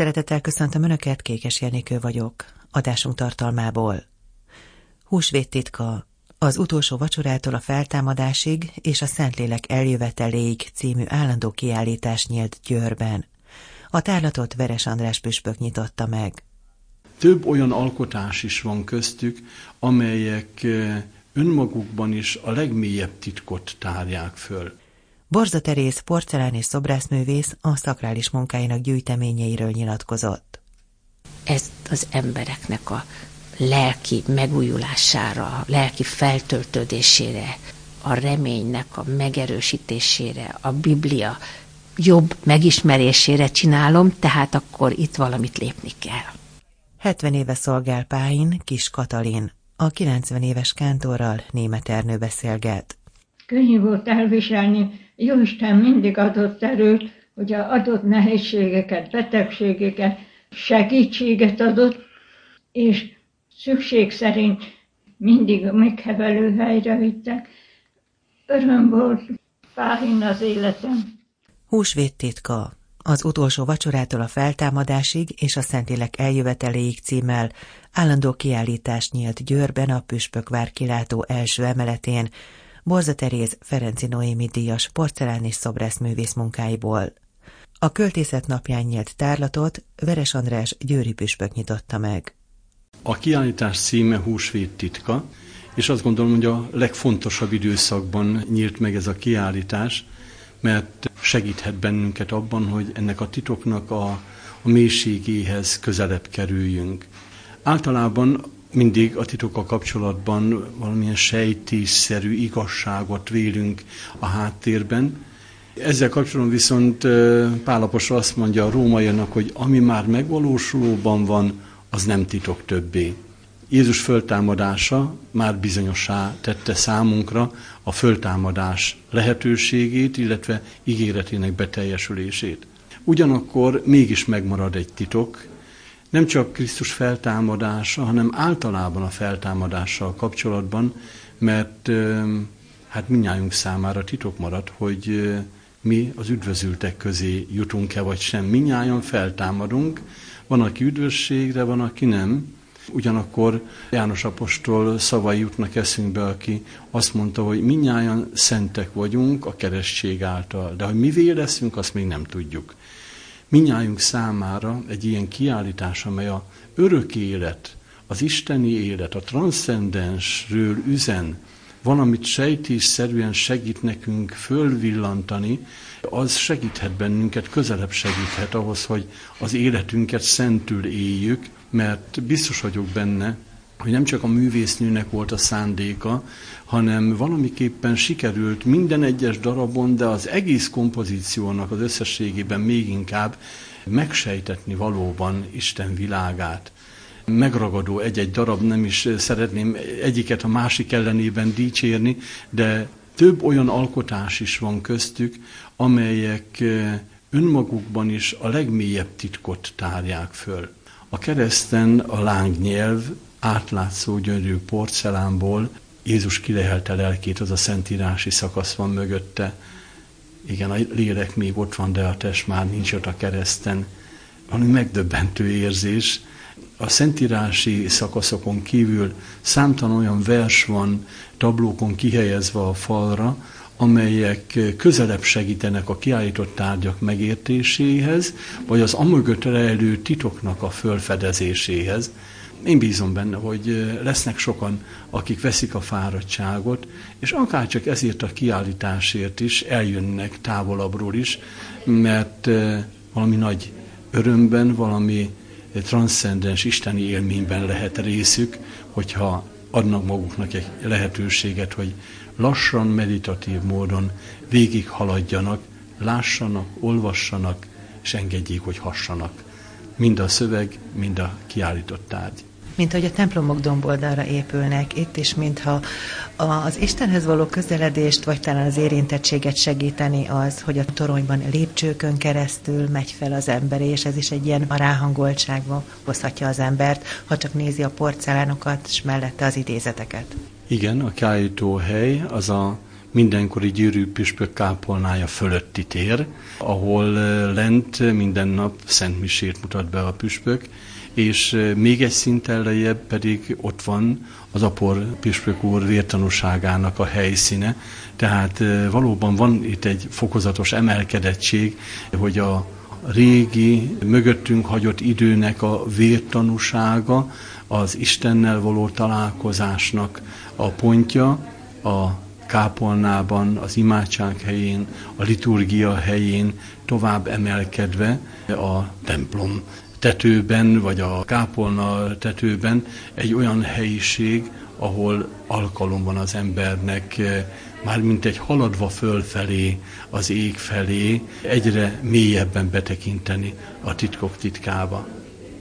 Szeretettel köszöntöm Önöket, Kékes Jenikő vagyok. Adásunk tartalmából. Húsvét titka, az utolsó vacsorától a feltámadásig és a Szentlélek eljöveteléig című állandó kiállítás nyílt Győrben. A tárlatot Veres András püspök nyitotta meg. Több olyan alkotás is van köztük, amelyek eh, önmagukban is a legmélyebb titkot tárják föl. Borza Teréz porcelán és szobrászművész a szakrális munkáinak gyűjteményeiről nyilatkozott. Ez az embereknek a lelki megújulására, lelki feltöltődésére, a reménynek a megerősítésére, a Biblia jobb megismerésére csinálom, tehát akkor itt valamit lépni kell. 70 éve szolgál Páin, Kis Katalin. A 90 éves kántorral német Ernő beszélget. Könnyű volt elviselni, Jóisten mindig adott erőt, a adott nehézségeket, betegségeket, segítséget adott, és szükség szerint mindig a meghevelő helyre vittek. Öröm volt Páhin az életem. Húsvét titka. Az utolsó vacsorától a feltámadásig és a Szentlélek eljöveteléig címmel állandó kiállítás nyílt Győrben a Püspökvár kilátó első emeletén, Borza Teréz Ferenci Noémi díjas porcelán és szobrászművész munkáiból. A költészet napján nyílt tárlatot Veres András győri püspök nyitotta meg. A kiállítás címe Húsvét titka, és azt gondolom, hogy a legfontosabb időszakban nyílt meg ez a kiállítás, mert segíthet bennünket abban, hogy ennek a titoknak a, a mélységéhez közelebb kerüljünk. Általában mindig a titokkal kapcsolatban valamilyen sejtésszerű igazságot vélünk a háttérben. Ezzel kapcsolatban viszont Pálapos azt mondja a rómaianak, hogy ami már megvalósulóban van, az nem titok többé. Jézus föltámadása már bizonyosá tette számunkra a föltámadás lehetőségét, illetve ígéretének beteljesülését. Ugyanakkor mégis megmarad egy titok, nem csak Krisztus feltámadása, hanem általában a feltámadással kapcsolatban, mert hát minnyájunk számára titok marad, hogy mi az üdvözültek közé jutunk-e vagy sem. Minnyáján feltámadunk, van, aki üdvösségre, van, aki nem. Ugyanakkor János Apostol szavai jutnak eszünkbe, aki azt mondta, hogy minnyáján szentek vagyunk a keresztség által, de hogy mivé leszünk, azt még nem tudjuk minnyájunk számára egy ilyen kiállítás, amely a örök élet, az isteni élet, a transzcendensről üzen, valamit sejtésszerűen segít nekünk fölvillantani, az segíthet bennünket, közelebb segíthet ahhoz, hogy az életünket szentül éljük, mert biztos vagyok benne, hogy nem csak a művésznőnek volt a szándéka, hanem valamiképpen sikerült minden egyes darabon, de az egész kompozíciónak az összességében még inkább megsejtetni valóban Isten világát. Megragadó egy-egy darab, nem is szeretném egyiket a másik ellenében dicsérni, de több olyan alkotás is van köztük, amelyek önmagukban is a legmélyebb titkot tárják föl. A kereszten a lángnyelv átlátszó gyönyörű porcelánból Jézus kilehelte lelkét, az a szentírási szakasz van mögötte. Igen, a lélek még ott van, de a test már nincs ott a kereszten. Valami megdöbbentő érzés. A szentírási szakaszokon kívül számtalan olyan vers van tablókon kihelyezve a falra, amelyek közelebb segítenek a kiállított tárgyak megértéséhez, vagy az amögött rejlő titoknak a fölfedezéséhez én bízom benne, hogy lesznek sokan, akik veszik a fáradtságot, és akár csak ezért a kiállításért is eljönnek távolabbról is, mert valami nagy örömben, valami transzcendens isteni élményben lehet részük, hogyha adnak maguknak egy lehetőséget, hogy lassan, meditatív módon végig haladjanak, lássanak, olvassanak, és engedjék, hogy hassanak. Mind a szöveg, mind a kiállított tárgy mint hogy a templomok domboldalra épülnek, itt is, mintha az Istenhez való közeledést, vagy talán az érintettséget segíteni az, hogy a toronyban lépcsőkön keresztül megy fel az ember, és ez is egy ilyen ráhangoltságba hozhatja az embert, ha csak nézi a porcelánokat, és mellette az idézeteket. Igen, a kájító hely az a mindenkori gyűrű püspök kápolnája fölötti tér, ahol lent minden nap Szent Misét mutat be a püspök, és még egy szinten lejjebb pedig ott van az apor püspök úr vértanúságának a helyszíne, tehát valóban van itt egy fokozatos emelkedettség, hogy a régi, mögöttünk hagyott időnek a vértanúsága, az Istennel való találkozásnak a pontja, a kápolnában, az imádság helyén, a liturgia helyén tovább emelkedve a templom tetőben, vagy a kápolna tetőben egy olyan helyiség, ahol alkalom van az embernek eh, már mint egy haladva fölfelé, az ég felé, egyre mélyebben betekinteni a titkok titkába.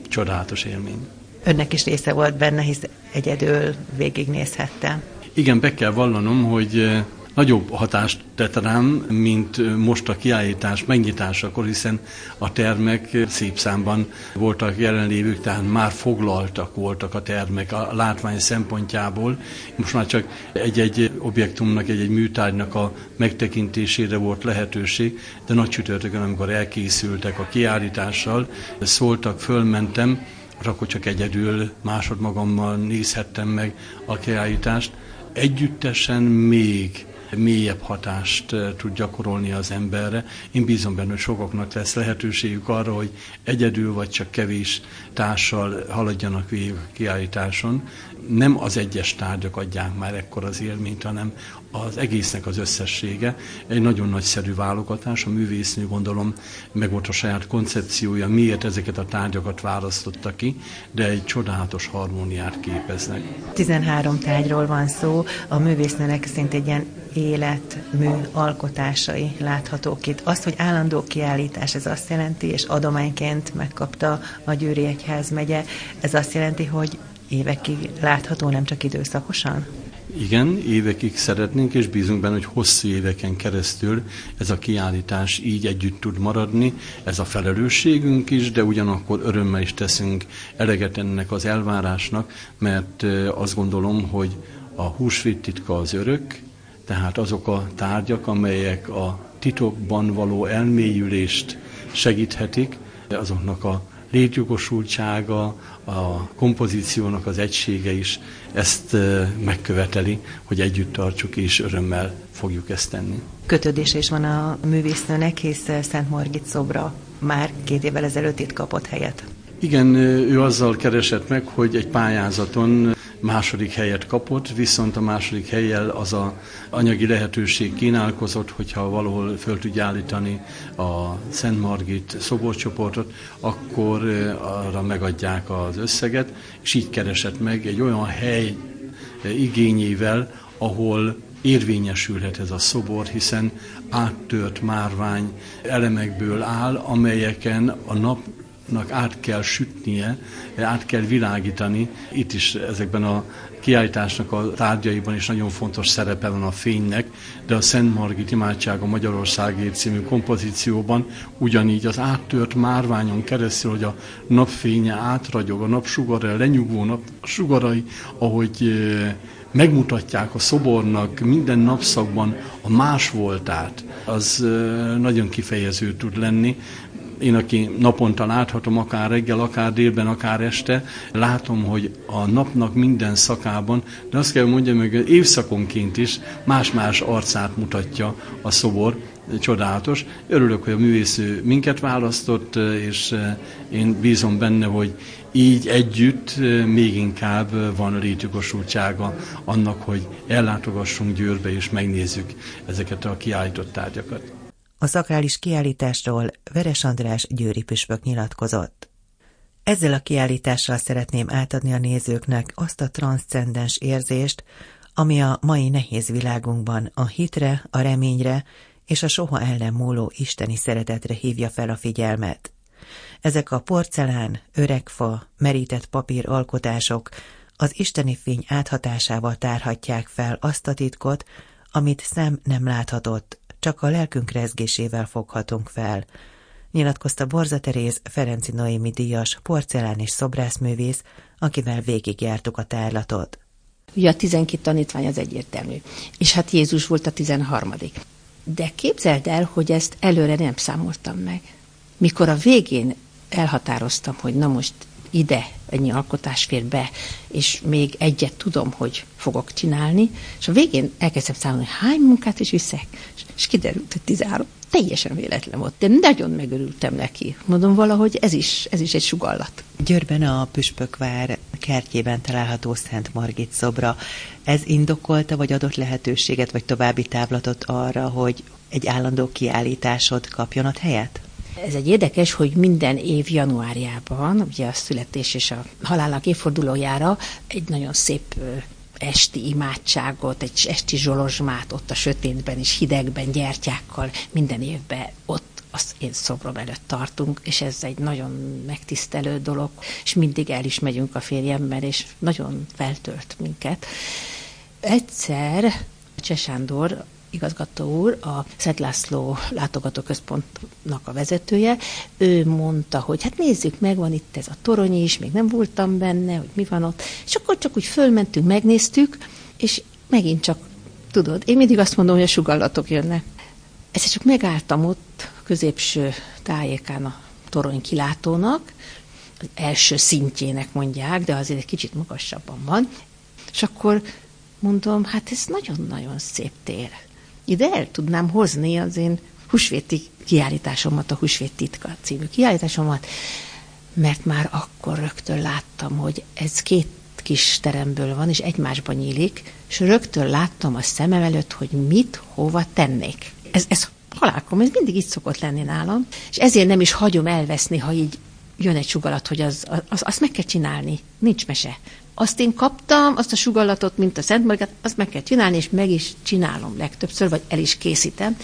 Csodálatos élmény. Önnek is része volt benne, hisz egyedül végignézhette. Igen, be kell vallanom, hogy eh, nagyobb hatást tett rám, mint most a kiállítás megnyitásakor, hiszen a termek szép számban voltak jelenlévők, tehát már foglaltak voltak a termek a látvány szempontjából. Most már csak egy-egy objektumnak, egy-egy műtárgynak a megtekintésére volt lehetőség, de nagy csütörtökön, amikor elkészültek a kiállítással, szóltak, fölmentem, akkor csak egyedül másodmagammal nézhettem meg a kiállítást, együttesen még mélyebb hatást eh, tud gyakorolni az emberre. Én bízom benne, hogy sokaknak lesz lehetőségük arra, hogy egyedül vagy csak kevés társal haladjanak végig a kiállításon. Nem az egyes tárgyak adják már ekkor az élményt, hanem az egésznek az összessége. Egy nagyon nagyszerű válogatás, a művésznő gondolom meg volt a saját koncepciója, miért ezeket a tárgyakat választotta ki, de egy csodálatos harmóniát képeznek. 13 tárgyról van szó, a művésznőnek szinte egy ilyen életmű alkotásai láthatók itt. Azt, hogy állandó kiállítás, ez azt jelenti, és adományként megkapta a Győri Egyház megye, ez azt jelenti, hogy évekig látható, nem csak időszakosan? Igen, évekig szeretnénk, és bízunk benne, hogy hosszú éveken keresztül ez a kiállítás így együtt tud maradni. Ez a felelősségünk is, de ugyanakkor örömmel is teszünk eleget ennek az elvárásnak, mert azt gondolom, hogy a húsvét titka az örök, tehát azok a tárgyak, amelyek a titokban való elmélyülést segíthetik, azoknak a létjogosultsága, a kompozíciónak az egysége is ezt megköveteli, hogy együtt tartsuk és örömmel fogjuk ezt tenni. Kötődése is van a művésznőnek, hisz Szent Margit szobra már két évvel ezelőtt itt kapott helyet. Igen, ő azzal keresett meg, hogy egy pályázaton második helyet kapott, viszont a második helyjel az a anyagi lehetőség kínálkozott, hogyha valahol föl tudja állítani a Szent Margit szoborcsoportot, akkor arra megadják az összeget, és így keresett meg egy olyan hely igényével, ahol érvényesülhet ez a szobor, hiszen áttört márvány elemekből áll, amelyeken a nap át kell sütnie, át kell világítani. Itt is ezekben a kiállításnak a tárgyaiban is nagyon fontos szerepe van a fénynek, de a Szent Margit imádsága Magyarországért című kompozícióban ugyanígy az áttört márványon keresztül, hogy a napfénye átragyog, a napsugara, lenyugvó nap sugarai, ahogy megmutatják a szobornak minden napszakban a más voltát, az nagyon kifejező tud lenni, én, aki naponta láthatom, akár reggel, akár délben, akár este, látom, hogy a napnak minden szakában, de azt kell mondjam, hogy évszakonként is más-más arcát mutatja a szobor, csodálatos. Örülök, hogy a művésző minket választott, és én bízom benne, hogy így együtt még inkább van létjogosultsága annak, hogy ellátogassunk Győrbe és megnézzük ezeket a kiállított tárgyakat. A szakrális kiállításról Veres András győri püspök nyilatkozott. Ezzel a kiállítással szeretném átadni a nézőknek azt a transzcendens érzést, ami a mai nehéz világunkban a hitre, a reményre és a soha el nem múló isteni szeretetre hívja fel a figyelmet. Ezek a porcelán, öregfa, merített papír alkotások az isteni fény áthatásával tárhatják fel azt a titkot, amit szem nem láthatott, csak a lelkünk rezgésével foghatunk fel, nyilatkozta Borza Teréz Ferenci Noémi díjas porcelán és szobrászművész, akivel végigjártuk a tárlatot. Ugye a 12 tanítvány az egyértelmű. És hát Jézus volt a 13. De képzeld el, hogy ezt előre nem számoltam meg. Mikor a végén elhatároztam, hogy na most ide ennyi alkotás fér be, és még egyet tudom, hogy fogok csinálni, és a végén elkezdtem számolni, hogy hány munkát is viszek, és kiderült, hogy 13. Teljesen véletlen volt, de nagyon megörültem neki. Mondom, valahogy ez is, ez is egy sugallat. Győrben a Püspökvár kertjében található Szent Margit szobra. Ez indokolta, vagy adott lehetőséget, vagy további távlatot arra, hogy egy állandó kiállításod kapjon ott helyet? Ez egy érdekes, hogy minden év januárjában, ugye a születés és a halálnak évfordulójára egy nagyon szép esti imádságot, egy esti zsolozsmát ott a sötétben és hidegben, gyertyákkal minden évben ott az én szobrom előtt tartunk, és ez egy nagyon megtisztelő dolog, és mindig el is megyünk a férjemmel, és nagyon feltölt minket. Egyszer Csesándor igazgató úr, a Szent László látogatóközpontnak a vezetője, ő mondta, hogy hát nézzük meg, van itt ez a torony is, még nem voltam benne, hogy mi van ott. És akkor csak úgy fölmentünk, megnéztük, és megint csak, tudod, én mindig azt mondom, hogy a sugallatok jönnek. Ezzel csak megálltam ott, a középső tájékán a torony kilátónak, az első szintjének mondják, de azért egy kicsit magasabban van, és akkor mondom, hát ez nagyon-nagyon szép tér ide el tudnám hozni az én húsvéti kiállításomat, a Húsvét titka című kiállításomat, mert már akkor rögtön láttam, hogy ez két kis teremből van, és egymásban nyílik, és rögtön láttam a szemem előtt, hogy mit, hova tennék. Ez, ez halálkom, ez mindig így szokott lenni nálam, és ezért nem is hagyom elveszni, ha így jön egy sugalat, hogy az, az, azt meg kell csinálni, nincs mese azt én kaptam, azt a sugallatot, mint a Szent Margát, azt meg kell csinálni, és meg is csinálom legtöbbször, vagy el is készítem,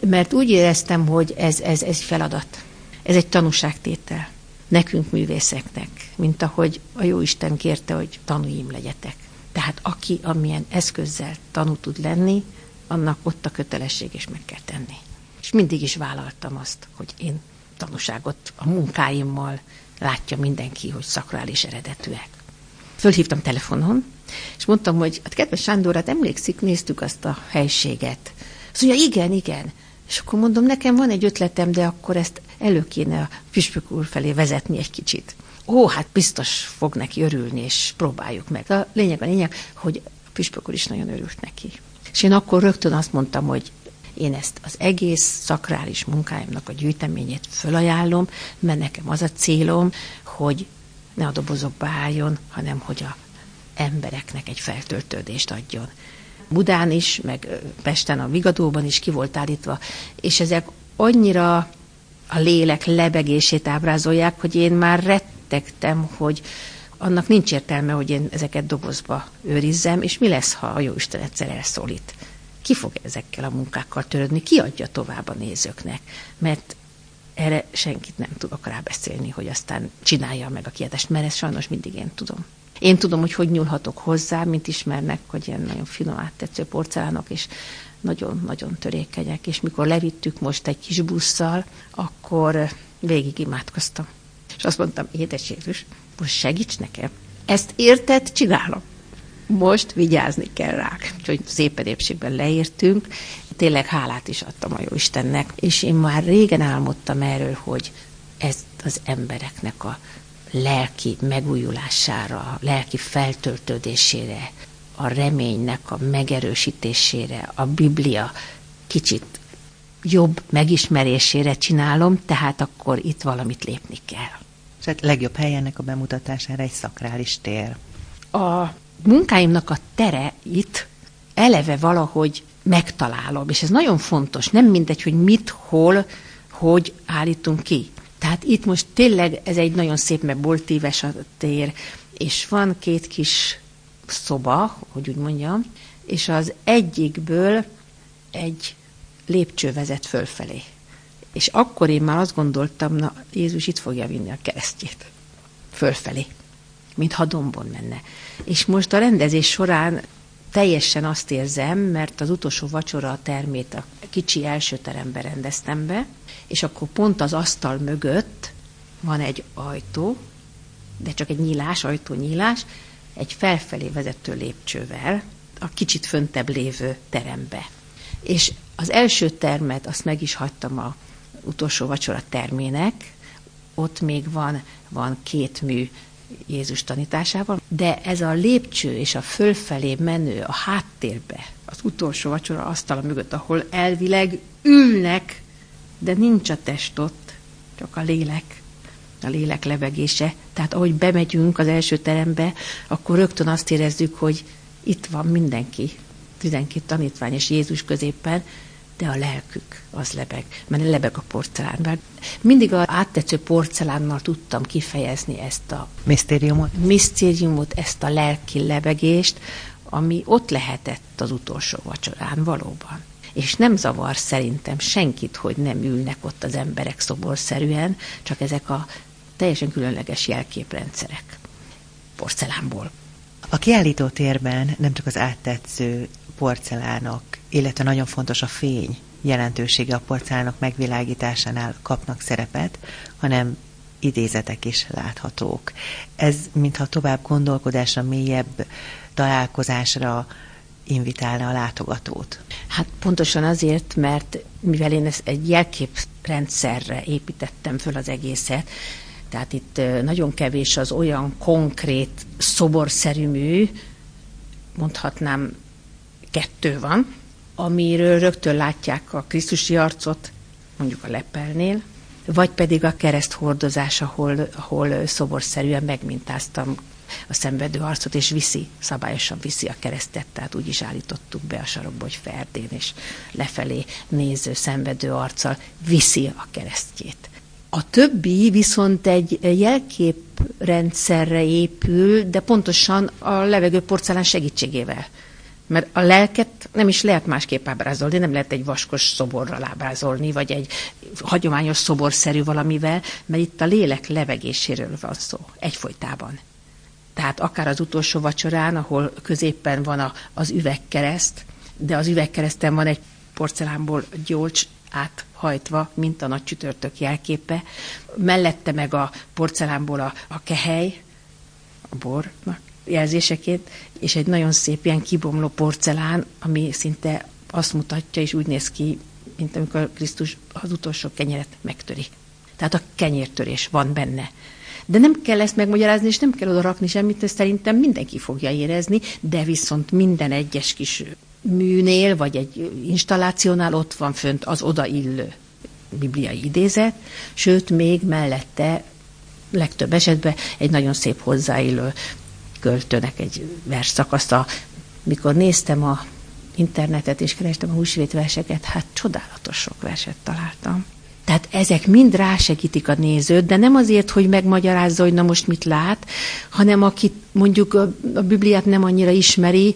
mert úgy éreztem, hogy ez, ez, ez feladat. Ez egy tanúságtétel nekünk művészeknek, mint ahogy a Jóisten kérte, hogy tanúim legyetek. Tehát aki amilyen eszközzel tanú tud lenni, annak ott a kötelesség is meg kell tenni. És mindig is vállaltam azt, hogy én tanúságot a munkáimmal látja mindenki, hogy szakrális eredetűek fölhívtam telefonon, és mondtam, hogy hát kedves Sándor, hát emlékszik, néztük azt a helységet. Azt mondja, igen, igen. És akkor mondom, nekem van egy ötletem, de akkor ezt elő kéne a püspök úr felé vezetni egy kicsit. Ó, hát biztos fog neki örülni, és próbáljuk meg. A lényeg a lényeg, hogy a püspök úr is nagyon örült neki. És én akkor rögtön azt mondtam, hogy én ezt az egész szakrális munkáimnak a gyűjteményét fölajánlom, mert nekem az a célom, hogy ne a dobozokba álljon, hanem hogy a embereknek egy feltöltődést adjon. Budán is, meg Pesten a Vigadóban is ki volt állítva, és ezek annyira a lélek lebegését ábrázolják, hogy én már rettegtem, hogy annak nincs értelme, hogy én ezeket dobozba őrizzem, és mi lesz, ha a Jóisten egyszer elszólít? Ki fog ezekkel a munkákkal törődni? Ki adja tovább a nézőknek? Mert erre senkit nem tudok rábeszélni, hogy aztán csinálja meg a kiadást, mert ezt sajnos mindig én tudom. Én tudom, hogy hogy nyúlhatok hozzá, mint ismernek, hogy ilyen nagyon finom áttetsző porcelánok, és nagyon-nagyon törékenyek, és mikor levittük most egy kis busszal, akkor végig imádkoztam. És azt mondtam, édes Jézus, most segíts nekem. Ezt érted, csinálom. Most vigyázni kell rák. Úgyhogy szépen épségben leértünk, tényleg hálát is adtam a Jóistennek, és én már régen álmodtam erről, hogy ez az embereknek a lelki megújulására, a lelki feltöltődésére, a reménynek a megerősítésére, a Biblia kicsit jobb megismerésére csinálom, tehát akkor itt valamit lépni kell. És hát legjobb helyenek a bemutatására egy szakrális tér. A munkáimnak a tere itt eleve valahogy megtalálom, és ez nagyon fontos, nem mindegy, hogy mit, hol, hogy állítunk ki. Tehát itt most tényleg ez egy nagyon szép, mert boltíves a tér, és van két kis szoba, hogy úgy mondjam, és az egyikből egy lépcső vezet fölfelé. És akkor én már azt gondoltam, na Jézus itt fogja vinni a keresztjét. Fölfelé. Mintha dombon menne. És most a rendezés során teljesen azt érzem, mert az utolsó vacsora a termét a kicsi első terembe rendeztem be, és akkor pont az asztal mögött van egy ajtó, de csak egy nyílás, ajtónyílás, egy felfelé vezető lépcsővel a kicsit föntebb lévő terembe. És az első termet azt meg is hagytam a utolsó vacsora termének, ott még van, van két mű Jézus tanításával, de ez a lépcső és a fölfelé menő a háttérbe, az utolsó vacsora asztala mögött, ahol elvileg ülnek, de nincs a test ott, csak a lélek, a lélek levegése. Tehát ahogy bemegyünk az első terembe, akkor rögtön azt érezzük, hogy itt van mindenki, 12 tanítvány és Jézus középen, de a lelkük az lebeg, mert lebeg a porcelánban. Mindig a áttetsző porcelánnal tudtam kifejezni ezt a misztériumot, misztériumot ezt a lelki lebegést, ami ott lehetett az utolsó vacsorán valóban. És nem zavar szerintem senkit, hogy nem ülnek ott az emberek szoborszerűen, csak ezek a teljesen különleges jelképrendszerek porcelánból. A kiállító térben nem csak az áttetsző porcelánok, illetve nagyon fontos a fény jelentősége a porcelánok megvilágításánál kapnak szerepet, hanem idézetek is láthatók. Ez mintha tovább gondolkodásra, mélyebb találkozásra invitálna a látogatót. Hát pontosan azért, mert mivel én ezt egy jelképrendszerre építettem föl az egészet, tehát itt nagyon kevés az olyan konkrét szoborszerű mű, mondhatnám kettő van, amiről rögtön látják a Krisztusi arcot, mondjuk a lepelnél, vagy pedig a kereszthordozás, ahol, ahol szoborszerűen megmintáztam a szenvedő arcot, és viszi, szabályosan viszi a keresztet, tehát úgy is állítottuk be a sarokba, hogy Ferdén, és lefelé néző, szenvedő arccal viszi a keresztjét. A többi viszont egy jelképrendszerre épül, de pontosan a levegő porcelán segítségével. Mert a lelket nem is lehet másképp ábrázolni, nem lehet egy vaskos szoborral ábrázolni, vagy egy hagyományos szoborszerű valamivel, mert itt a lélek levegéséről van szó, egyfolytában. Tehát akár az utolsó vacsorán, ahol középpen van a, az üvegkereszt, de az üvegkereszten van egy porcelánból gyolcs áthajtva, mint a nagy csütörtök jelképe. Mellette meg a porcelánból a, a kehely, a bornak jelzéseként, és egy nagyon szép ilyen kibomló porcelán, ami szinte azt mutatja, és úgy néz ki, mint amikor Krisztus az utolsó kenyeret megtöri. Tehát a kenyértörés van benne. De nem kell ezt megmagyarázni, és nem kell oda rakni semmit, ezt szerintem mindenki fogja érezni, de viszont minden egyes kis műnél, vagy egy installációnál ott van fönt az odaillő bibliai idézet, sőt, még mellette legtöbb esetben egy nagyon szép hozzáillő költőnek egy versszakasza. Mikor néztem a internetet és kerestem a húsvét verseket, hát csodálatos sok verset találtam. Tehát ezek mind rásegítik a nézőt, de nem azért, hogy megmagyarázza, hogy na most mit lát, hanem aki mondjuk a, a Bibliát nem annyira ismeri,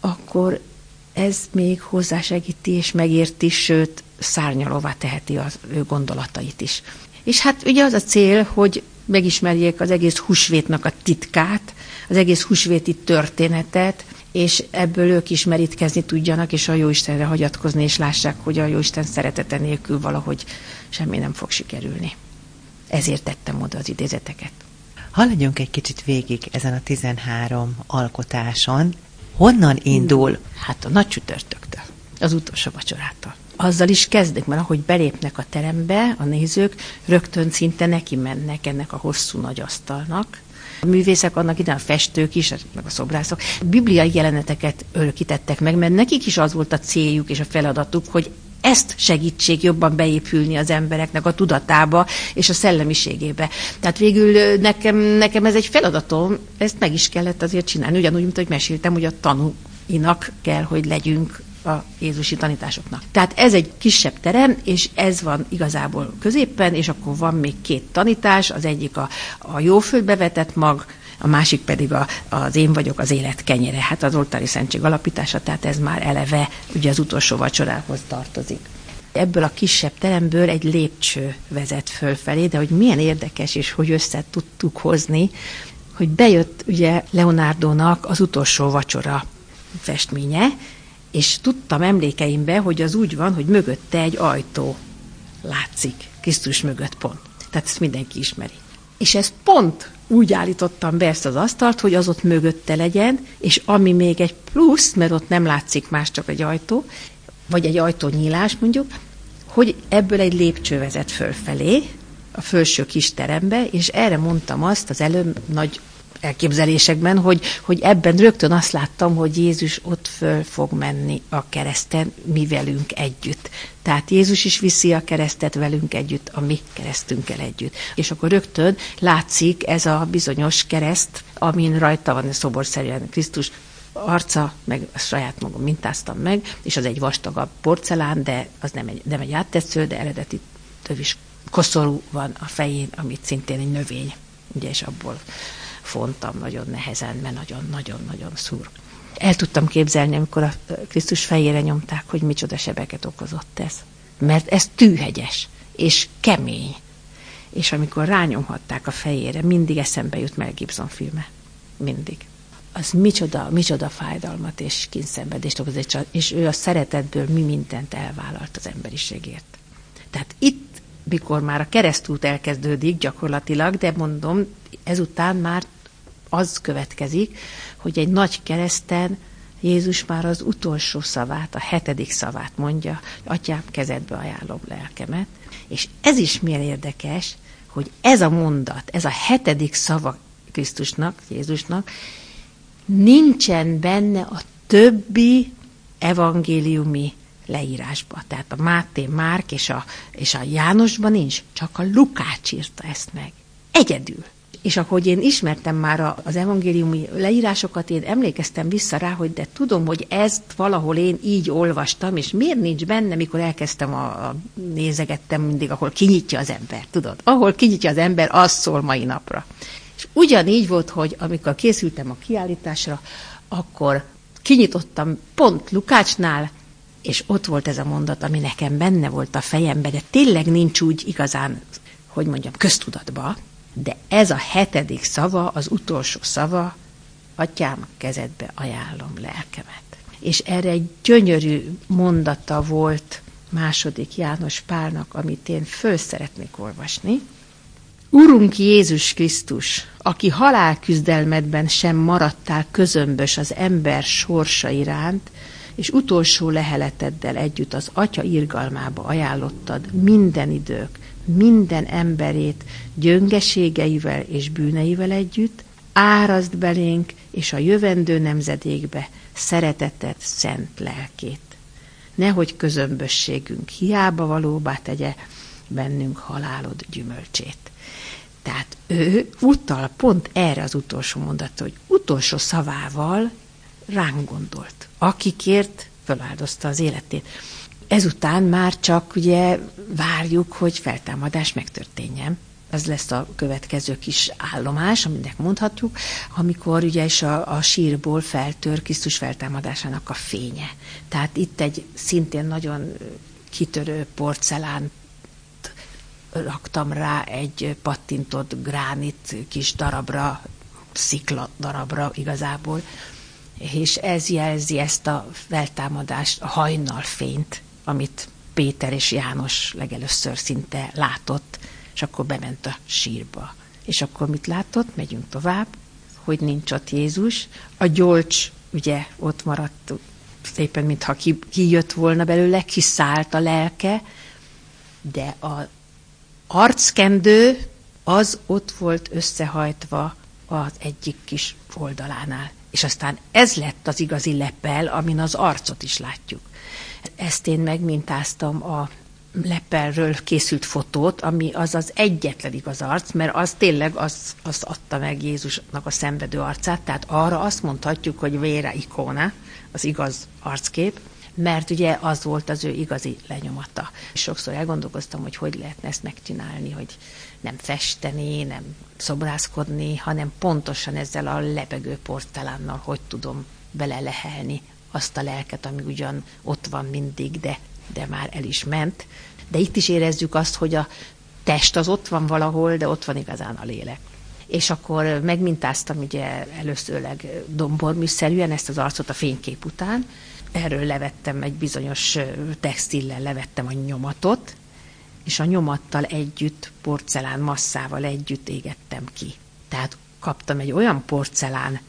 akkor ez még hozzásegíti és megérti, sőt, szárnyalóvá teheti az ő gondolatait is. És hát ugye az a cél, hogy megismerjék az egész húsvétnak a titkát, az egész húsvéti történetet, és ebből ők is merítkezni tudjanak, és a Jóistenre hagyatkozni, és lássák, hogy a Jóisten szeretete nélkül valahogy semmi nem fog sikerülni. Ezért tettem oda az idézeteket. Haladjunk egy kicsit végig ezen a 13 alkotáson. Honnan indul? Hát a nagy csütörtöktől, az utolsó vacsorától. Azzal is kezdek, mert ahogy belépnek a terembe a nézők, rögtön szinte neki mennek ennek a hosszú nagy asztalnak, művészek annak ide, a festők is, meg a szobrászok, bibliai jeleneteket örökítettek meg, mert nekik is az volt a céljuk és a feladatuk, hogy ezt segítség jobban beépülni az embereknek a tudatába és a szellemiségébe. Tehát végül nekem, nekem ez egy feladatom, ezt meg is kellett azért csinálni, ugyanúgy, mint hogy meséltem, hogy a tanúinak kell, hogy legyünk a Jézusi tanításoknak. Tehát ez egy kisebb terem, és ez van igazából középen, és akkor van még két tanítás, az egyik a, a jóföldbe vetett mag, a másik pedig a, az én vagyok az élet kenyere, hát az oltári szentség alapítása, tehát ez már eleve ugye az utolsó vacsorához tartozik. Ebből a kisebb teremből egy lépcső vezet fölfelé, de hogy milyen érdekes és hogy össze tudtuk hozni, hogy bejött ugye Leonardónak az utolsó vacsora festménye, és tudtam emlékeimbe, hogy az úgy van, hogy mögötte egy ajtó látszik, Krisztus mögött pont. Tehát ezt mindenki ismeri. És ez pont úgy állítottam be ezt az asztalt, hogy az ott mögötte legyen, és ami még egy plusz, mert ott nem látszik más, csak egy ajtó, vagy egy ajtónyílás mondjuk, hogy ebből egy lépcső vezet fölfelé, a felső kis terembe, és erre mondtam azt az előbb nagy elképzelésekben, hogy, hogy ebben rögtön azt láttam, hogy Jézus ott föl fog menni a kereszten, mi velünk együtt. Tehát Jézus is viszi a keresztet velünk együtt, a mi keresztünkkel együtt. És akkor rögtön látszik ez a bizonyos kereszt, amin rajta van a szoborszerűen Krisztus arca, meg a saját magam mintáztam meg, és az egy vastagabb porcelán, de az nem egy, nem egy áttetsző, de eredeti tövis koszorú van a fején, amit szintén egy növény, ugye, és abból fontam nagyon nehezen, mert nagyon-nagyon-nagyon szúr. El tudtam képzelni, amikor a Krisztus fejére nyomták, hogy micsoda sebeket okozott ez. Mert ez tűhegyes, és kemény. És amikor rányomhatták a fejére, mindig eszembe jut Mel Gibson filme. Mindig. Az micsoda, micsoda fájdalmat és kínszenvedést okozott, és ő a szeretetből mi mindent elvállalt az emberiségért. Tehát itt, mikor már a keresztút elkezdődik gyakorlatilag, de mondom, ezután már az következik, hogy egy nagy kereszten Jézus már az utolsó szavát, a hetedik szavát mondja, atyám, kezedbe ajánlom lelkemet. És ez is milyen érdekes, hogy ez a mondat, ez a hetedik szava Krisztusnak, Jézusnak, nincsen benne a többi evangéliumi leírásba. Tehát a Máté, Márk és a, és a Jánosban nincs, csak a Lukács írta ezt meg. Egyedül és ahogy én ismertem már az evangéliumi leírásokat, én emlékeztem vissza rá, hogy de tudom, hogy ezt valahol én így olvastam, és miért nincs benne, mikor elkezdtem a, a nézegettem mindig, ahol kinyitja az ember, tudod? Ahol kinyitja az ember, az szól mai napra. És ugyanígy volt, hogy amikor készültem a kiállításra, akkor kinyitottam pont Lukácsnál, és ott volt ez a mondat, ami nekem benne volt a fejembe, de tényleg nincs úgy igazán, hogy mondjam, köztudatba, de ez a hetedik szava, az utolsó szava, atyám kezedbe ajánlom lelkemet. És erre egy gyönyörű mondata volt második János Pálnak, amit én föl szeretnék olvasni. Urunk Jézus Krisztus, aki halálküzdelmedben sem maradtál közömbös az ember sorsa iránt, és utolsó leheleteddel együtt az Atya irgalmába ajánlottad minden idők, minden emberét gyöngeségeivel és bűneivel együtt, árazd belénk és a jövendő nemzedékbe szeretetet szent lelkét. Nehogy közömbösségünk hiába valóbbá tegye bennünk halálod gyümölcsét. Tehát ő utal pont erre az utolsó mondat, hogy utolsó szavával ránk gondolt, akikért feláldozta az életét. Ezután már csak ugye várjuk, hogy feltámadás megtörténjen. Ez lesz a következő kis állomás, aminek mondhatjuk, amikor ugye is a, a sírból feltör Krisztus feltámadásának a fénye. Tehát itt egy szintén nagyon kitörő porcelán raktam rá egy pattintott gránit kis darabra, szikla darabra igazából, és ez jelzi ezt a feltámadást, a hajnalfényt, amit Péter és János legelőször szinte látott, és akkor bement a sírba. És akkor mit látott? Megyünk tovább, hogy nincs ott Jézus. A gyolcs, ugye, ott maradt szépen, mintha ki, kijött volna belőle, kiszállt a lelke, de a arckendő az ott volt összehajtva az egyik kis oldalánál. És aztán ez lett az igazi lepel, amin az arcot is látjuk. Ezt én megmintáztam a lepelről készült fotót, ami az az egyetlen igaz arc, mert az tényleg az, az adta meg Jézusnak a szenvedő arcát, tehát arra azt mondhatjuk, hogy vére ikona, az igaz arckép, mert ugye az volt az ő igazi lenyomata. Sokszor elgondolkoztam, hogy hogy lehetne ezt megcsinálni, hogy nem festeni, nem szobrászkodni, hanem pontosan ezzel a lebegő porcelánnal, hogy tudom belelehelni azt a lelket, ami ugyan ott van mindig, de, de már el is ment. De itt is érezzük azt, hogy a test az ott van valahol, de ott van igazán a lélek. És akkor megmintáztam ugye előszörleg domborműszerűen ezt az arcot a fénykép után, erről levettem egy bizonyos textillel, levettem a nyomatot, és a nyomattal együtt, porcelán masszával együtt égettem ki. Tehát kaptam egy olyan porcelán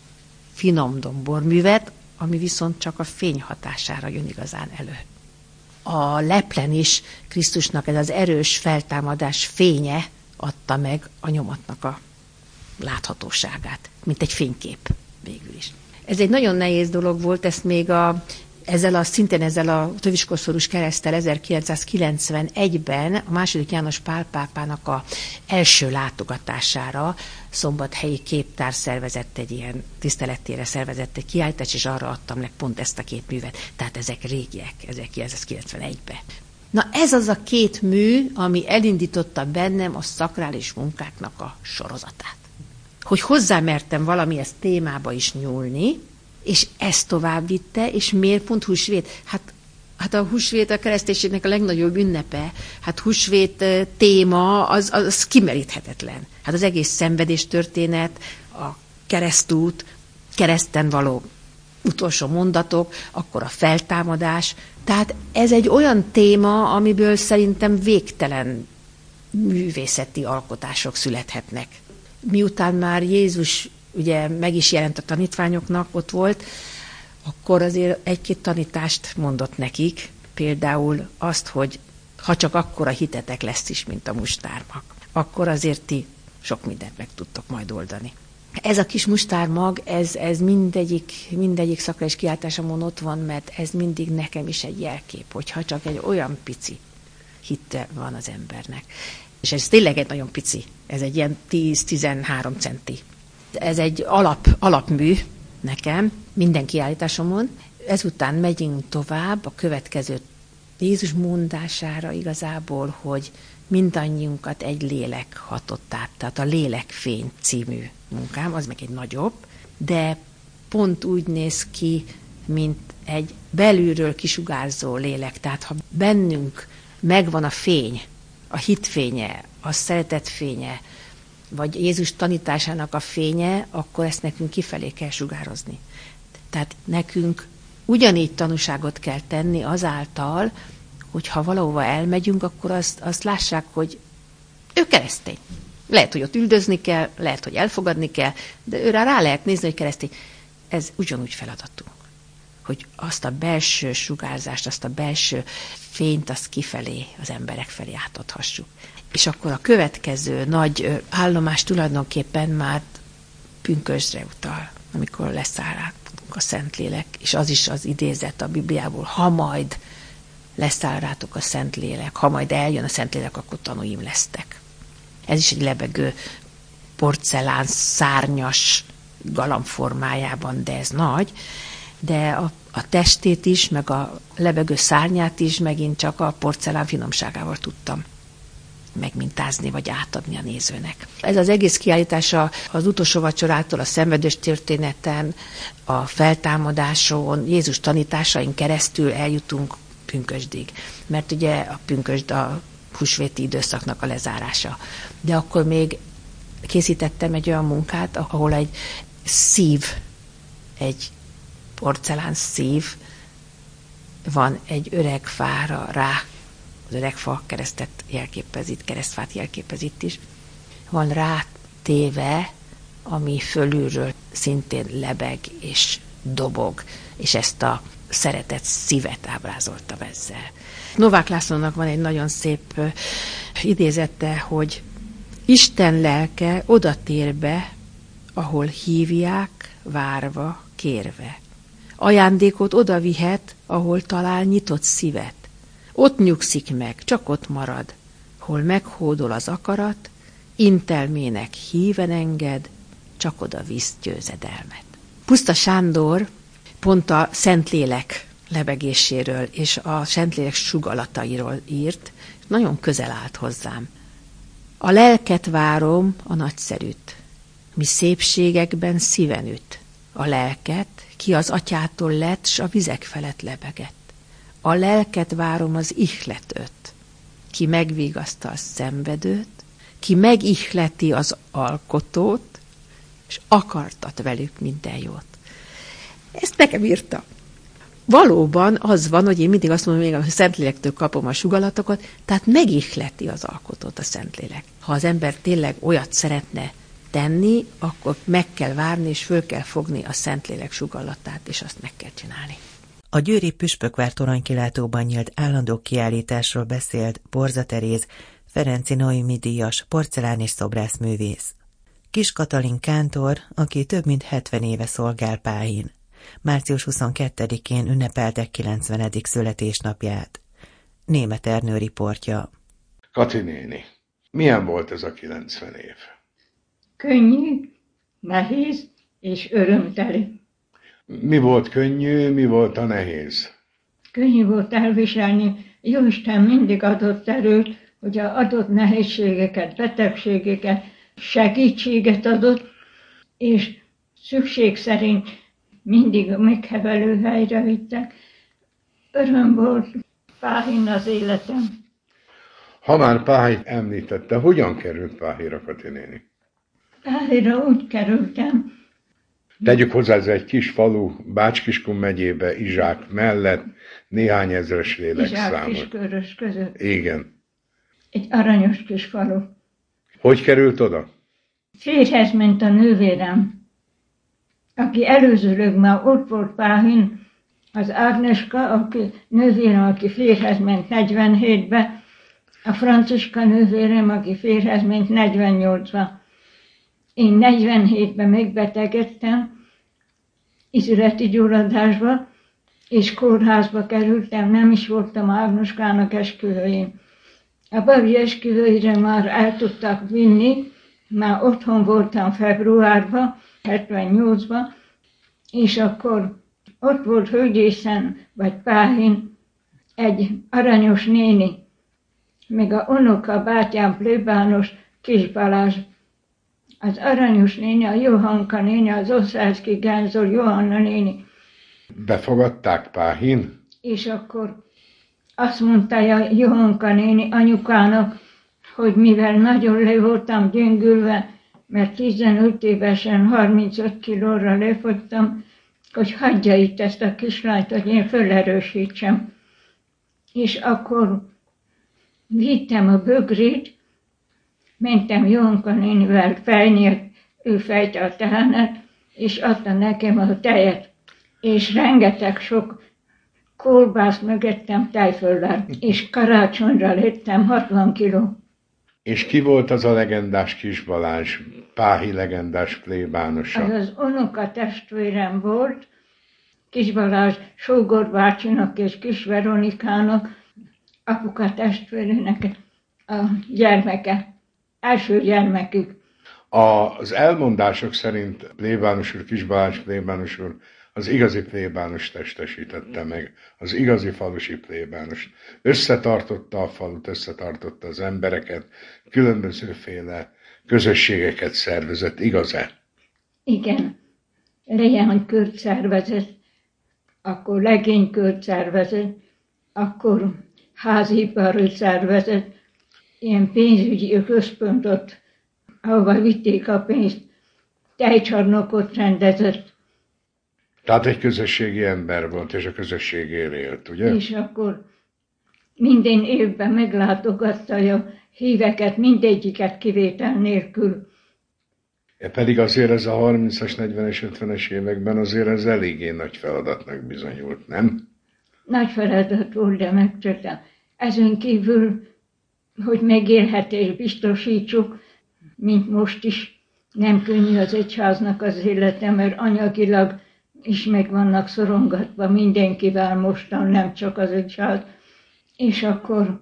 finom domborművet, ami viszont csak a fény hatására jön igazán elő. A leplen is Krisztusnak ez az erős feltámadás fénye adta meg a nyomatnak a láthatóságát, mint egy fénykép végül is. Ez egy nagyon nehéz dolog volt, ezt még a ezzel a szintén ezzel a töviskoszorús keresztel 1991-ben a második János Pál pápának a első látogatására szombathelyi képtár szervezett egy ilyen tiszteletére szervezett egy kiállítást, és arra adtam meg pont ezt a két művet. Tehát ezek régiek, 1991-ben. Na ez az a két mű, ami elindította bennem a szakrális munkáknak a sorozatát. Hogy hozzámertem valamihez témába is nyúlni, és ezt tovább vitte, és miért pont húsvét? Hát Hát a húsvét a kereszténységnek a legnagyobb ünnepe. Hát húsvét téma az, az kimeríthetetlen. Hát az egész szenvedés történet, a keresztút, kereszten való utolsó mondatok, akkor a feltámadás. Tehát ez egy olyan téma, amiből szerintem végtelen művészeti alkotások születhetnek. Miután már Jézus ugye meg is jelent a tanítványoknak, ott volt, akkor azért egy-két tanítást mondott nekik, például azt, hogy ha csak akkora hitetek lesz is, mint a mustármag, akkor azért ti sok mindent meg tudtok majd oldani. Ez a kis mustármag, ez, ez mindegyik, mindegyik szakra és kiáltásomon ott van, mert ez mindig nekem is egy jelkép, hogyha csak egy olyan pici hitte van az embernek. És ez tényleg egy nagyon pici, ez egy ilyen 10-13 centi ez egy alap, alapmű nekem minden kiállításomon. Ezután megyünk tovább a következő Jézus mondására igazából, hogy mindannyiunkat egy lélek hatott át. Tehát a Lélekfény című munkám, az meg egy nagyobb, de pont úgy néz ki, mint egy belülről kisugárzó lélek. Tehát ha bennünk megvan a fény, a hitfénye, a szeretet fénye, vagy Jézus tanításának a fénye, akkor ezt nekünk kifelé kell sugározni. Tehát nekünk ugyanígy tanúságot kell tenni azáltal, hogy ha valahova elmegyünk, akkor azt, azt lássák, hogy ő keresztény. Lehet, hogy ott üldözni kell, lehet, hogy elfogadni kell, de őre rá lehet nézni, hogy keresztény. Ez ugyanúgy feladatunk. Hogy azt a belső sugárzást, azt a belső fényt, azt kifelé, az emberek felé átadhassuk és akkor a következő nagy állomás tulajdonképpen már pünkösdre utal, amikor leszáll a Szentlélek, és az is az idézet a Bibliából, ha majd leszáll rátok a Szentlélek, ha majd eljön a Szentlélek, akkor tanúim lesztek. Ez is egy lebegő porcelán szárnyas galambformájában, de ez nagy, de a, a testét is, meg a lebegő szárnyát is megint csak a porcelán finomságával tudtam megmintázni vagy átadni a nézőnek. Ez az egész kiállítása az utolsó vacsorától a szenvedős történeten, a feltámadáson, Jézus tanításain keresztül eljutunk pünkösdig. Mert ugye a pünkösd a húsvéti időszaknak a lezárása. De akkor még készítettem egy olyan munkát, ahol egy szív, egy porcelán szív van egy öreg fára rá az öreg fa keresztet jelképez itt, keresztfát jelképez is, van rátéve, ami fölülről szintén lebeg és dobog, és ezt a szeretett szívet ábrázolta ezzel. Novák Lászlónak van egy nagyon szép idézete, hogy Isten lelke oda tér be, ahol hívják, várva, kérve. Ajándékot oda vihet, ahol talál nyitott szívet. Ott nyugszik meg, csak ott marad, hol meghódol az akarat, intelmének híven enged, csak oda visz győzedelmet. Puszta Sándor pont a Szentlélek lebegéséről és a Szentlélek sugalatairól írt, nagyon közel állt hozzám. A lelket várom, a nagyszerűt, mi szépségekben szíven üt. A lelket, ki az atyától lett, s a vizek felett lebegett. A lelket várom az ihletőt, ki megvigasztal a szenvedőt, ki megihleti az alkotót, és akartat velük minden jót. Ezt nekem írta. Valóban az van, hogy én mindig azt mondom, hogy a Szentlélektől kapom a sugalatokat, tehát megihleti az alkotót a Szentlélek. Ha az ember tényleg olyat szeretne tenni, akkor meg kell várni, és föl kell fogni a Szentlélek sugallatát, és azt meg kell csinálni. A Győri Püspökvár toronykilátóban nyílt állandó kiállításról beszélt Borza Teréz, Ferenci Noémi díjas porcelán és szobrászművész. Kis Katalin Kántor, aki több mint 70 éve szolgál Páhin. Március 22-én ünnepeltek 90. születésnapját. Német Ernő riportja. Kati néni, milyen volt ez a 90 év? Könnyű, nehéz és örömteli. Mi volt könnyű, mi volt a nehéz? Könnyű volt elviselni, Jóisten mindig adott erőt, hogy adott nehézségeket, betegségeket, segítséget adott, és szükség szerint mindig a meghevelő helyre vittek. Öröm volt Páhin az életem. Ha már Páhit említette, hogyan került Páhira, Kati néni? Páhira úgy kerültem, Tegyük hozzá, ez egy kis falu, Bácskiskun megyébe, Izsák mellett, néhány ezres Izsák lélekszámot. kiskörös között. Igen. Egy aranyos kis falu. Hogy került oda? Férhez ment a nővérem, aki előzőleg már ott volt Páhin, az Ágneska, aki nővérem, aki férhez ment 47-be, a Franciska nővérem, aki férhez ment 48-ba. Én 47-ben megbetegedtem, izületi gyulladásba, és kórházba kerültem, nem is voltam Ágnoskának esküvőjén. A babi esküvőire már el tudtak vinni, már otthon voltam februárban, 78-ban, és akkor ott volt Hölgyészen, vagy Páhin egy aranyos néni, meg a unoka bátyám plébános Kis Balázs. Az aranyos néni, a Johanka néni, az Oszálszki Gánzor, Johanna néni. Befogadták Páhin? És akkor azt mondta a Johanka néni anyukának, hogy mivel nagyon le voltam gyöngülve, mert 15 évesen 35 kilóra lefogytam, hogy hagyja itt ezt a kislányt, hogy én felerősítsem. És akkor vittem a bögrét, mentem Jónka nénivel fejnyílt, ő fejte a tehenet, és adta nekem a tejet. És rengeteg sok kolbászt mögettem tejföllel, és karácsonyra lettem 60 kiló. És ki volt az a legendás Kis Balázs, Páhi legendás plébánosa? Az az unoka testvérem volt, Kis Balázs Sógor bácsinak és Kis Veronikának, apuka testvérének a gyermeke, első gyermekük. Az elmondások szerint plébános úr, Kis Balázs plébános úr az igazi plébános testesítette meg, az igazi falusi plébános. Összetartotta a falut, összetartotta az embereket, különbözőféle közösségeket szervezett, igaz-e? Igen, leánykört szervezett, akkor legénykört szervezett, akkor házipari szervezett, ilyen pénzügyi központot, ahova vitték a pénzt, tejcsarnokot rendezett, Tehát egy közösségi ember volt, és a közösségért élt, ugye? és akkor minden évben meglátogatta a híveket, mindegyiket kivétel nélkül. E Pedig azért ez a 30-as, 40-es, 50-es években azért ez eléggé nagy feladatnak bizonyult, nem? Nagy feladat volt, de megcsináltam. Ezen kívül, hogy megélhetést biztosítsuk, mint most is, nem könnyű az egyháznak az élete, mert anyagilag is meg vannak szorongatva mindenkivel mostan, nem csak az egyház. És akkor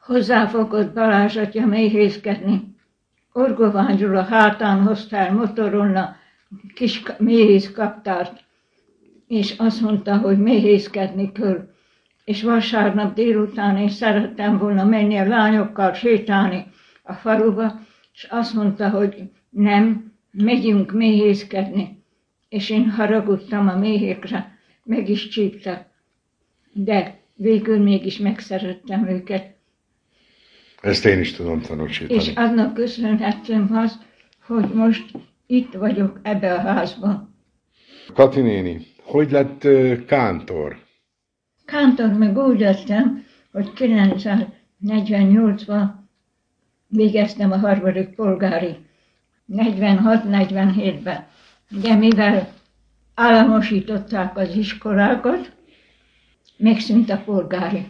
hozzáfogott Balázs atya méhészkedni. Orgoványról a hátán hoztál motoron a kis méhész kaptárt, és azt mondta, hogy méhészkedni kell. És vasárnap délután én szerettem volna menni a lányokkal sétálni a faluba, és azt mondta, hogy nem, megyünk méhészkedni. És én haragudtam a méhékre, meg is csíptek. De végül mégis megszerettem őket. Ezt én is tudom tanúsítani. És annak köszönhetem az, hogy most itt vagyok ebbe a házban. Kati néni, hogy lett ö, kántor? Kántor meg úgy lettem, hogy 948-ban végeztem a harmadik polgári 46-47-ben. De mivel államosították az iskolákat, megszűnt a polgári,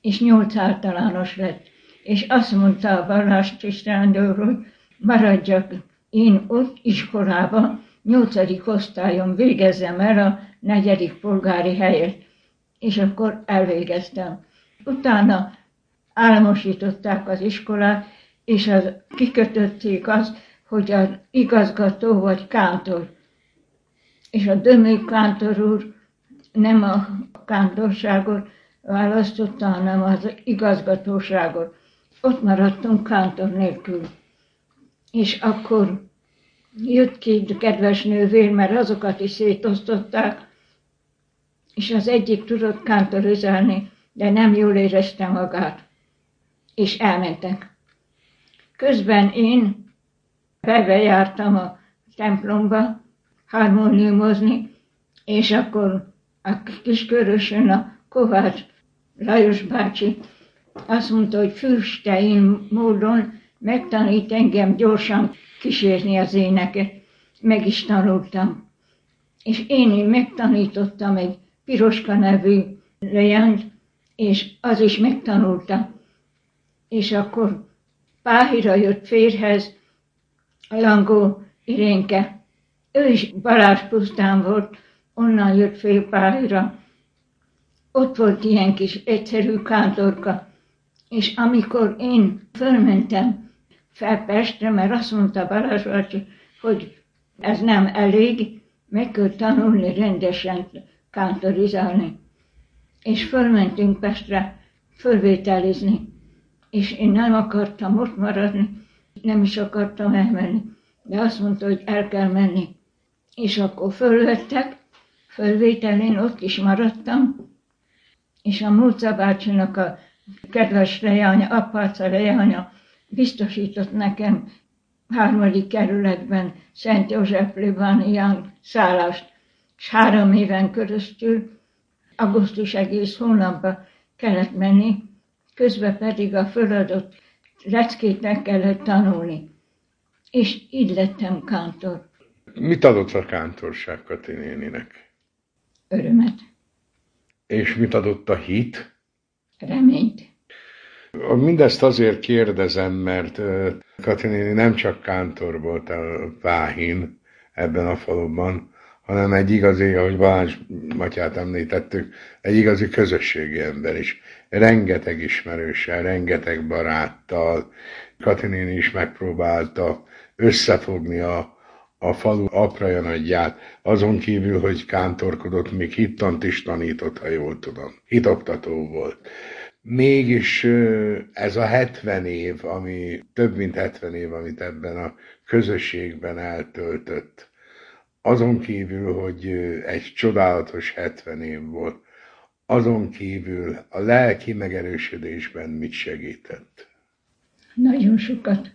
és nyolc általános lett. És azt mondta a Balázs Tisztándor, hogy maradjak én ott iskolában, nyolcadik osztályon végezzem el a negyedik polgári helyet. És akkor elvégeztem. Utána államosították az iskolát, és az, kikötötték azt, hogy az igazgató vagy kántor. És a Dömő kántor úr nem a kántorságot választotta, hanem az igazgatóságot. Ott maradtunk kántor nélkül. És akkor jött két kedves nővér, mert azokat is szétosztották, és az egyik tudott kántorizálni, de nem jól érezte magát, és elmentek. Közben én jártam a templomba harmóniumozni, és akkor a kiskörösön a Kovács Lajos bácsi azt mondta, hogy fürstein módon megtanít engem gyorsan kísérni az éneket. Meg is tanultam. És én megtanítottam egy Piroska nevű lejányt, és az is megtanulta. És akkor Páhira jött férhez, a Langó Irénke. Ő is Balázs pusztán volt, onnan jött fél Páhira. Ott volt ilyen kis egyszerű kántorka. És amikor én fölmentem fel Pestre, mert azt mondta Balázs bácsi, hogy ez nem elég, meg kell tanulni rendesen kántorizálni. És fölmentünk Pestre fölvételizni. És én nem akartam ott maradni, nem is akartam elmenni. De azt mondta, hogy el kell menni. És akkor fölvettek, fölvételén ott is maradtam, és a Múca bácsinak a kedves leánya, apáca leánya biztosított nekem harmadik kerületben Szent József plébánián szállást, és három éven keresztül augusztus egész hónapban kellett menni, közben pedig a föladott leckét meg kellett tanulni. És így lettem kántor. Mit adott a kántorság Kati néninek? Örömet. És mit adott a hit? Reményt. Mindezt azért kérdezem, mert Kati néni nem csak kántor volt a Váhin ebben a faluban, hanem egy igazi, ahogy Balázs Matyát említettük, egy igazi közösségi ember is. Rengeteg ismerőssel, rengeteg baráttal. Katinén is megpróbálta összefogni a, a falu aprja nagyját, azon kívül, hogy kántorkodott, még hittant is tanított, ha jól tudom. Hitoktató volt. Mégis ez a 70 év, ami több mint 70 év, amit ebben a közösségben eltöltött, azon kívül, hogy egy csodálatos 70 év volt, azon kívül a lelki megerősödésben mit segített? Nagyon sokat.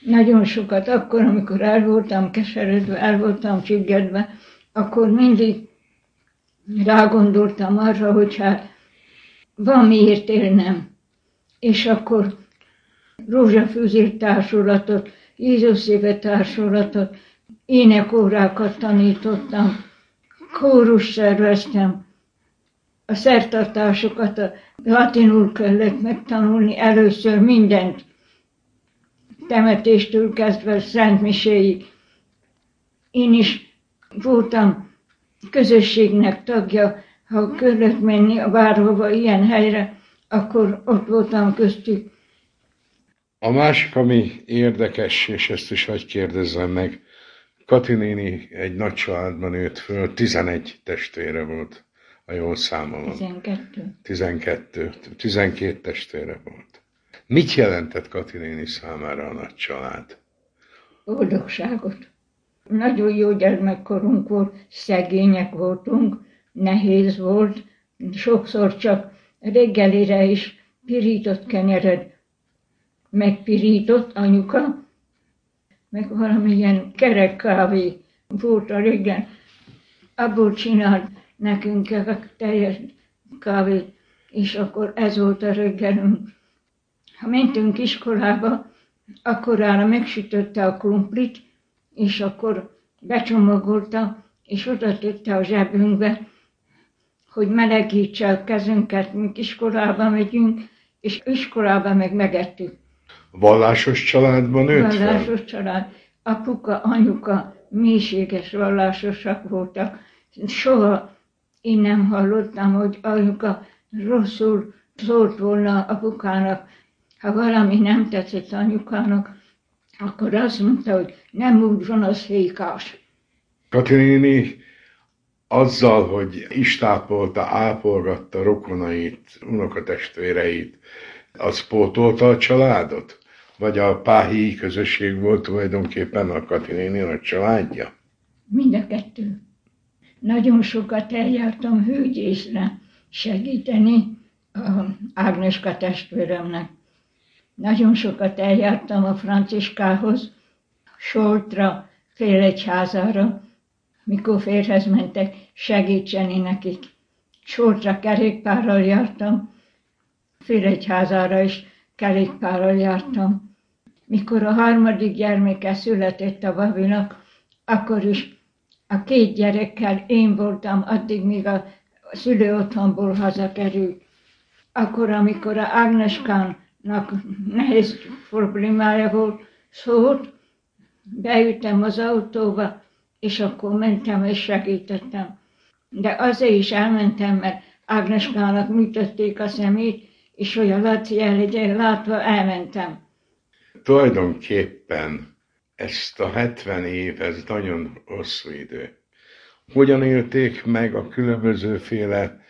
Nagyon sokat. Akkor, amikor el voltam keseredve, el voltam csiggedve, akkor mindig rágondoltam arra, hogy hát van miért élnem. És akkor rózsafűzér társulatot, Jézus éve társulatot, énekórákat tanítottam, kórus szerveztem, a szertartásokat a latinul kellett megtanulni először mindent, temetéstől kezdve Szent Miséig. Én is voltam közösségnek tagja, ha kellett menni a bárhova ilyen helyre, akkor ott voltam köztük. A másik, ami érdekes, és ezt is hagy kérdezzem meg, Kati néni egy nagy családban nőtt föl, 11 testvére volt, ha jól számolom. 12. 12. 12 testvére volt. Mit jelentett Kati néni számára a nagy család? Boldogságot. Nagyon jó gyermekkorunk volt, szegények voltunk, nehéz volt, sokszor csak reggelire is pirított kenyered megpirított anyuka, meg valamilyen kerek kávé volt a régen, abból csinált nekünk a teljes kávét, és akkor ez volt a reggelünk. Ha mentünk iskolába, akkorára megsütötte a krumplit, és akkor becsomagolta, és oda tette a zsebünkbe, hogy melegítse a kezünket, mink iskolába megyünk, és iskolába meg megettük. Vallásos családban nőtt fel? Vallásos család. Apuka, anyuka mélységes vallásosak voltak. Soha én nem hallottam, hogy anyuka rosszul szólt volna apukának, ha valami nem tetszett anyukának, akkor azt mondta, hogy nem úgy van az fékás. Katinéni azzal, hogy istápolta, ápolgatta rokonait, unokatestvéreit, az pótolta a családot? Vagy a páhi közösség volt tulajdonképpen a Katinéni a családja? Mind a kettő. Nagyon sokat eljártam hőgyészre segíteni a Ágneska testvéremnek. Nagyon sokat eljártam a Franciskához, Soltra, félegyházára, mikor férhez mentek segítseni nekik. Soltra kerékpárral jártam, félegyházára is kerékpárral jártam. Mikor a harmadik gyermeke született a Babinak, akkor is a két gyerekkel én voltam, addig, míg a szülő otthonból hazakerült. Akkor, amikor a Ágneskának nehéz problémája volt, szólt, beültem az autóba, és akkor mentem és segítettem. De azért is elmentem, mert Ágneskának műtötték a szemét, és hogy a Laci el legyen látva, elmentem. Tulajdonképpen ezt a 70 év, ez nagyon hosszú idő. Hogyan élték meg a különbözőféle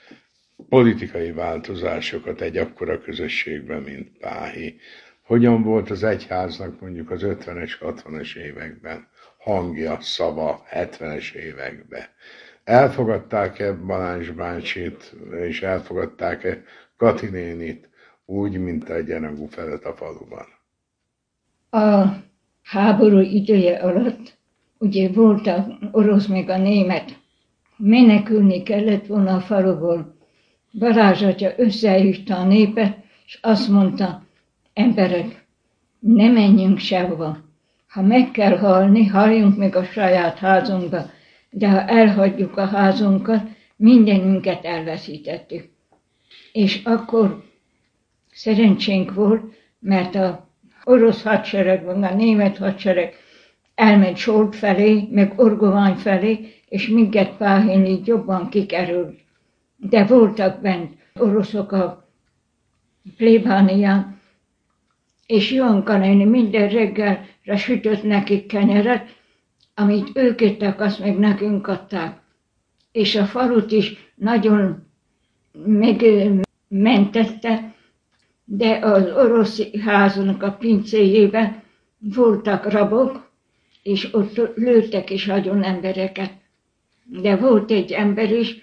politikai változásokat egy akkora közösségben, mint Páhi? Hogyan volt az egyháznak mondjuk az 50-es, 60-es években hangja, szava 70-es években? Elfogadták-e Balázs bácsit, és elfogadták-e Katinénit úgy, mint egyenrangú felett a faluban? A háború ideje alatt, ugye volt a orosz meg a német, menekülni kellett volna a faluból. Balázs atya összehívta a népet, és azt mondta, emberek, ne menjünk sehova. Ha meg kell halni, halljunk meg a saját házunkba, de ha elhagyjuk a házunkat, mindenünket elveszítettük. És akkor szerencsénk volt, mert a orosz hadsereg, vagy a német hadsereg elment Solt felé, meg Orgovány felé, és minket Páhén jobban kikerült. De voltak bent oroszok a plébánián, és Joanka néni minden reggelre sütött nekik kenyeret, amit ők ettek, azt meg nekünk adták. És a falut is nagyon megmentette, de az orosz háznak a pincéjében voltak rabok, és ott lőttek is nagyon embereket. De volt egy ember is,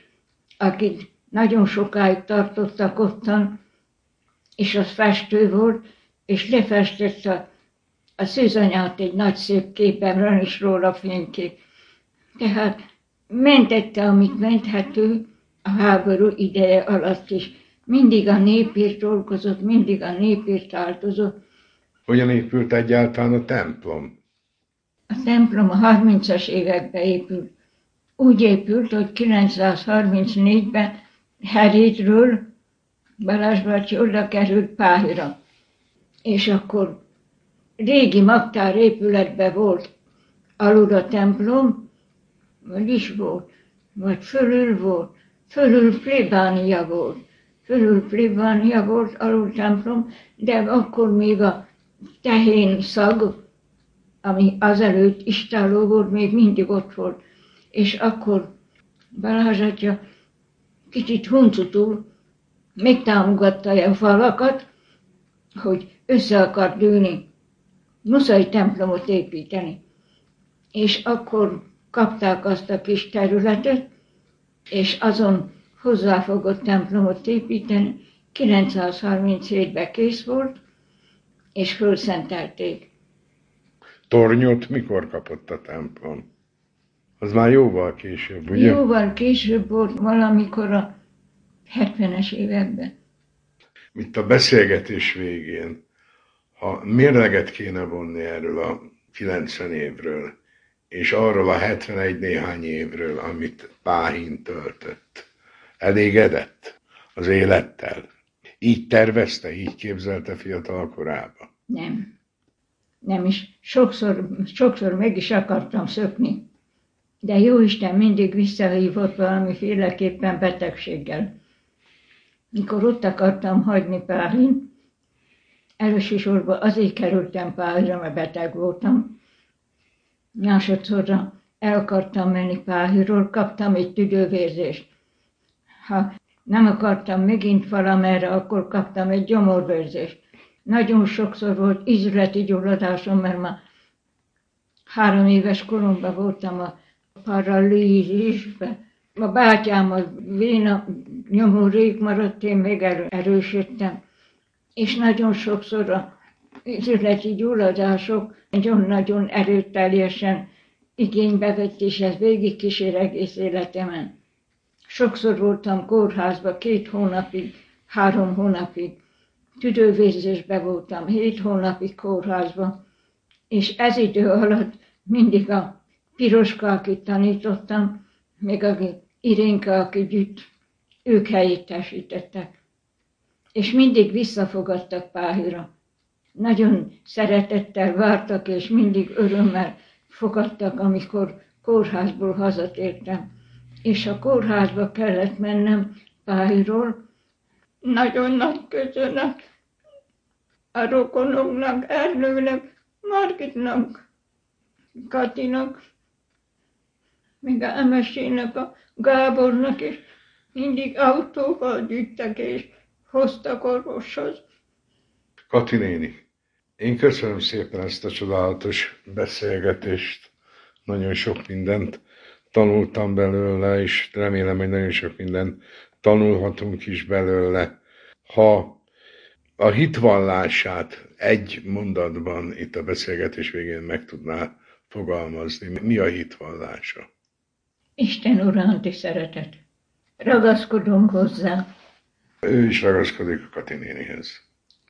akit nagyon sokáig tartottak ottan, és az festő volt, és lefestette a szűzanyát egy nagy szép képen, van is róla fénykép. Tehát mentette, amit menthető a háború ideje alatt is mindig a népért dolgozott, mindig a népért áldozott. Hogyan épült egyáltalán a templom? A templom a 30-as években épült. Úgy épült, hogy 934-ben Herédről Balázs bácsi oda került Páhira. És akkor régi magtár épületben volt alul a templom, vagy is volt, vagy fölül volt, fölül plébánia volt fölül plébánia volt, alul templom, de akkor még a tehén szag, ami azelőtt istáló volt, még mindig ott volt. És akkor Balázs atya kicsit huncutul megtámogatta a falakat, hogy össze akar dőni, muszáj templomot építeni. És akkor kapták azt a kis területet, és azon hozzáfogott templomot építeni, 937-ben kész volt, és fölszentelték. Tornyot mikor kapott a templom? Az már jóval később, ugye? Jóval később volt, valamikor a 70-es években. Mint a beszélgetés végén, ha mérleget kéne vonni erről a 90 évről, és arról a 71 néhány évről, amit Páhin töltött, elégedett az élettel? Így tervezte, így képzelte fiatal korába? Nem. Nem is. Sokszor, sokszor meg is akartam szökni. De Jóisten mindig visszahívott valamiféleképpen betegséggel. Mikor ott akartam hagyni Pálin, Elsősorban azért kerültem Pályra, mert beteg voltam. Másodszorra el akartam menni Pályról, kaptam egy tüdővérzést. Ha nem akartam megint valamerre, akkor kaptam egy gyomorvérzést. Nagyon sokszor volt izületi gyulladásom, mert már három éves koromban voltam a paralízisbe. A bátyám a véna nyomó maradt, én még erősödtem és nagyon sokszor a üzleti gyulladások nagyon-nagyon erőteljesen igénybe vett, és ez végig kísér egész életemen. Sokszor voltam kórházba két hónapig, három hónapig, tüdővérzésbe voltam, hét hónapig kórházba, és ez idő alatt mindig a Piroska, akit tanítottam, még a Irénka, aki gyűjt, ők helyettesítettek és mindig visszafogadtak Páhira. Nagyon szeretettel vártak, és mindig örömmel fogadtak, amikor kórházból hazatértem. És a kórházba kellett mennem Páhiról. Nagyon nagy köszönet a rokonoknak, Ernőnek, Margitnak, Katinak, még a Emesének, a Gábornak is mindig autóval gyűjtek, és hoztak orvoshoz. Kati néni, én köszönöm szépen ezt a csodálatos beszélgetést. Nagyon sok mindent tanultam belőle, és remélem, hogy nagyon sok mindent tanulhatunk is belőle. Ha a hitvallását egy mondatban itt a beszélgetés végén meg tudná fogalmazni, mi a hitvallása? Isten uránti szeretet. Ragaszkodunk hozzá, ő is ragaszkodik a Kati nénihez.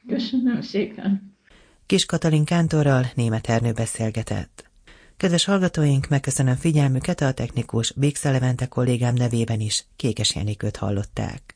Köszönöm szépen. Kis Katalin Kántorral német Ernő beszélgetett. Kedves hallgatóink, megköszönöm figyelmüket a technikus Bix Levente kollégám nevében is, Kékes Jenikőt hallották.